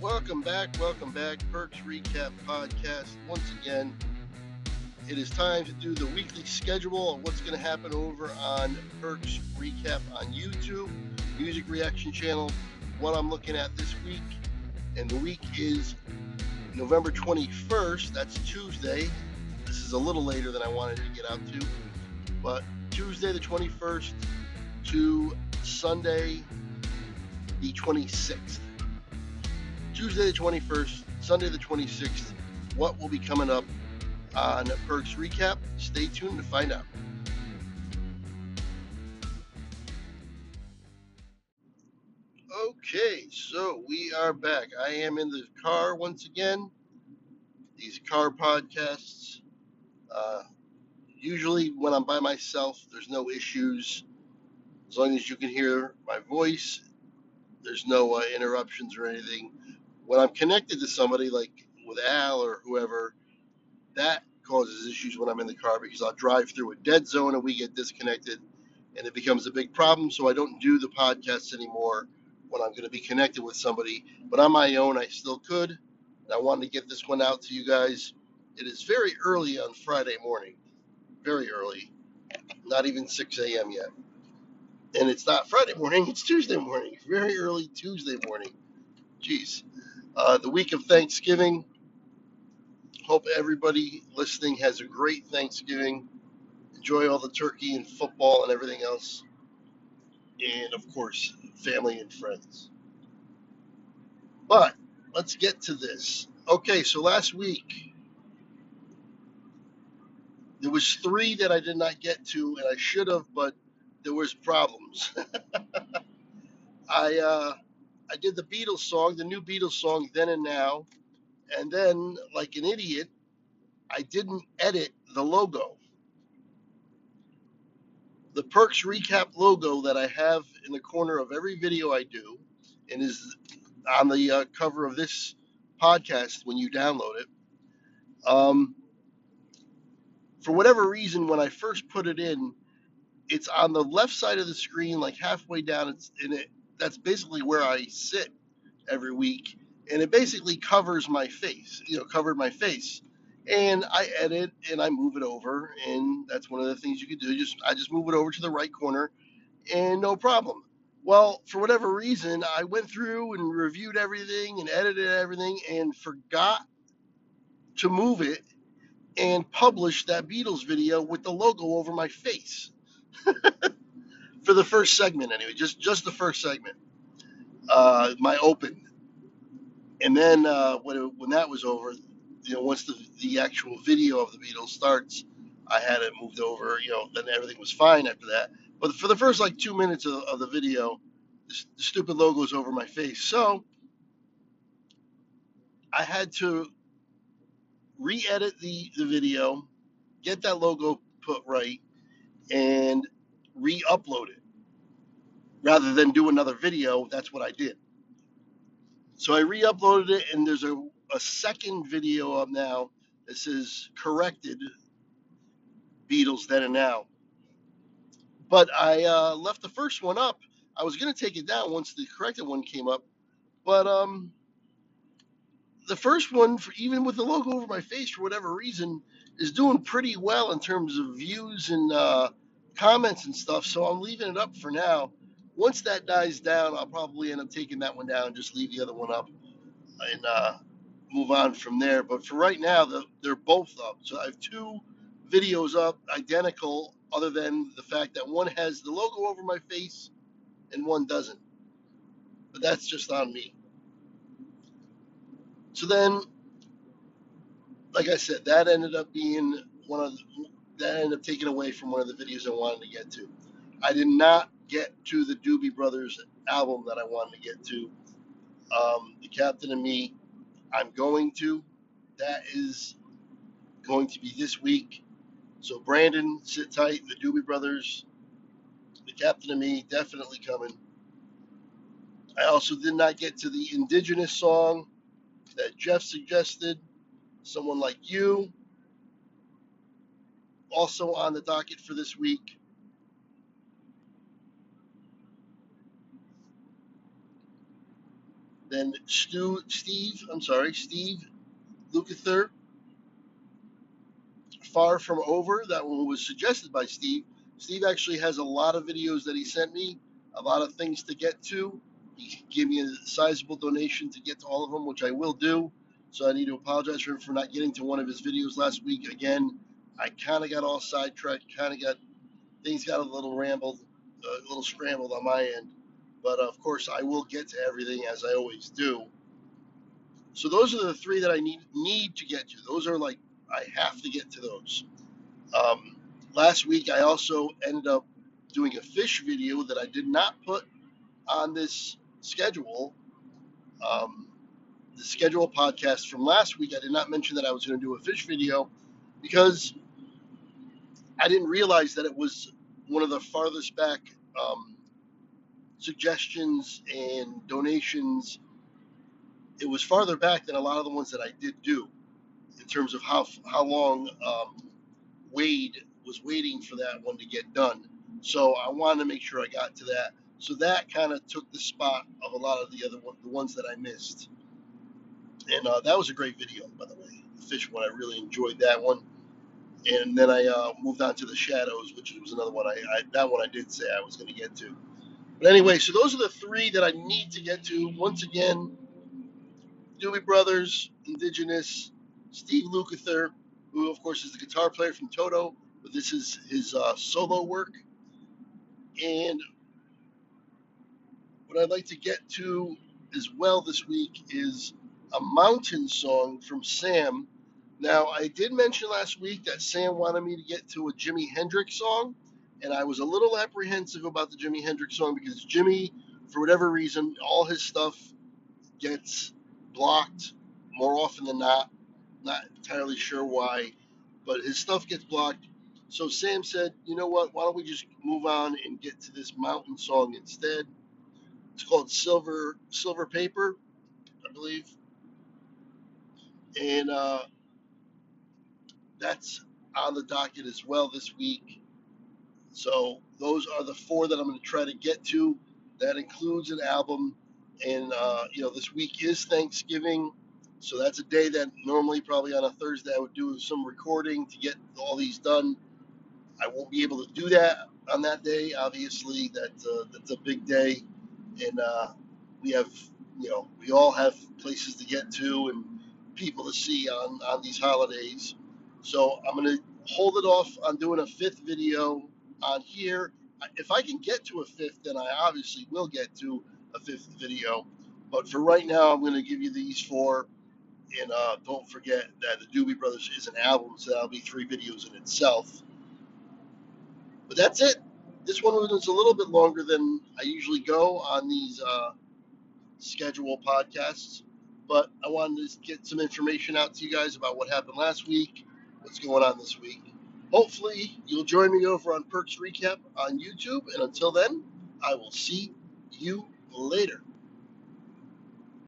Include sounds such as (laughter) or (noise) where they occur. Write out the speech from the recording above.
Welcome back, welcome back. Perks Recap Podcast. Once again, it is time to do the weekly schedule of what's going to happen over on Perks Recap on YouTube, Music Reaction Channel, what I'm looking at this week. And the week is November 21st. That's Tuesday. This is a little later than I wanted to get out to, but Tuesday the 21st to Sunday the 26th. Tuesday the 21st, Sunday the 26th, what will be coming up on Perks Recap? Stay tuned to find out. Okay, so we are back. I am in the car once again. These car podcasts. Uh, usually, when I'm by myself, there's no issues. As long as you can hear my voice, there's no uh, interruptions or anything when I'm connected to somebody like with Al or whoever, that causes issues when I'm in the car because I'll drive through a dead zone and we get disconnected and it becomes a big problem. So I don't do the podcast anymore when I'm going to be connected with somebody. But on my own, I still could. I wanted to get this one out to you guys. It is very early on Friday morning, very early, not even 6 a.m. yet. And it's not Friday morning, it's Tuesday morning, very early Tuesday morning. Jeez uh, the week of Thanksgiving. Hope everybody listening has a great Thanksgiving. Enjoy all the turkey and football and everything else. And of course, family and friends. But let's get to this. Okay, so last week there was three that I did not get to, and I should have, but there was problems. (laughs) I uh, I did the Beatles song, the new Beatles song, Then and Now. And then, like an idiot, I didn't edit the logo. The Perks Recap logo that I have in the corner of every video I do and is on the uh, cover of this podcast when you download it. Um, for whatever reason, when I first put it in, it's on the left side of the screen, like halfway down. It's in it that's basically where I sit every week, and it basically covers my face. You know, covered my face, and I edit and I move it over, and that's one of the things you could do. Just I just move it over to the right corner, and no problem. Well, for whatever reason, I went through and reviewed everything and edited everything, and forgot to move it and publish that Beatles video with the logo over my face. (laughs) the first segment anyway, just just the first segment, uh, my open, and then uh, when it, when that was over, you know, once the the actual video of the Beatles starts, I had it moved over. You know, then everything was fine after that. But for the first like two minutes of, of the video, the, the stupid logo is over my face, so I had to re-edit the the video, get that logo put right, and re-upload it rather than do another video. That's what I did. So I re-uploaded it, and there's a, a second video up now that says corrected Beatles then and now. But I uh, left the first one up. I was gonna take it down once the corrected one came up, but um, the first one, for, even with the logo over my face for whatever reason, is doing pretty well in terms of views and uh, comments and stuff. So I'm leaving it up for now. Once that dies down, I'll probably end up taking that one down, just leave the other one up, and uh, move on from there. But for right now, the, they're both up. So I have two videos up, identical, other than the fact that one has the logo over my face and one doesn't. But that's just on me. So then, like I said, that ended up being one of the, that ended up taking away from one of the videos I wanted to get to. I did not get to the Doobie Brothers album that I wanted to get to. Um, the Captain and Me, I'm going to. That is going to be this week. So Brandon, sit tight. The Doobie Brothers, the Captain and Me, definitely coming. I also did not get to the Indigenous song that Jeff suggested. Someone like you also on the docket for this week. Then Stu, Steve, I'm sorry, Steve Lukather, Far From Over. That one was suggested by Steve. Steve actually has a lot of videos that he sent me, a lot of things to get to. He gave me a sizable donation to get to all of them, which I will do. So I need to apologize for him for not getting to one of his videos last week. Again, I kind of got all sidetracked, kind of got things got a little rambled, a little scrambled on my end. But of course, I will get to everything as I always do. So those are the three that I need need to get to. Those are like I have to get to those. Um, last week, I also ended up doing a Phish video that I did not put on this schedule. Um, the schedule podcast from last week, I did not mention that I was going to do a Phish video because I didn't realize that it was one of the farthest back um, suggestions and donations. It was farther back than a lot of the ones that I did do in terms of how how long um, Wade was waiting for that one to get done. So I wanted to make sure I got to that. So that kind of took the spot of a lot of the other one, the ones that I missed. And uh, that was a great video, by the way. The Phish one, I really enjoyed that one. And then I uh, moved on to the shadows, which was another one. I, I that one I did say I was going to get to. But anyway, so those are the three that I need to get to. Once again, Doobie Brothers, Indigenous, Steve Lukather, who of course is the guitar player from Toto, but this is his uh, solo work. And what I'd like to get to as well this week is a mountain song from Sam. Now, I did mention last week that Sam wanted me to get to a Jimi Hendrix song, and I was a little apprehensive about the Jimi Hendrix song because Jimmy, for whatever reason, all his stuff gets blocked more often than not. Not entirely sure why, but his stuff gets blocked. So Sam said, you know what? Why don't we just move on and get to this mountain song instead? It's called Silver Silver Paper, I believe, and uh, that's on the docket as well this week. So those are the four that I'm going to try to get to. That includes an album, and uh, you know this week is Thanksgiving, so that's a day that normally probably on a Thursday I would do some recording to get all these done. I won't be able to do that on that day. Obviously, that uh, that's a big day and uh, we have you know we all have places to get to and people to see on on these holidays so i'm going to hold it off on doing a fifth video on here. If i can get to a fifth then i obviously will get to a fifth video. But for right now i'm going to give you these four. And uh, don't forget that the doobie brothers is an album so that'll be three videos in itself. But that's it. This one was a little bit longer than I usually go on these uh, schedule podcasts, but I wanted to get some information out to you guys about what happened last week, what's going on this week. Hopefully, you'll join me over on Perks Recap on YouTube, and until then, I will see you later.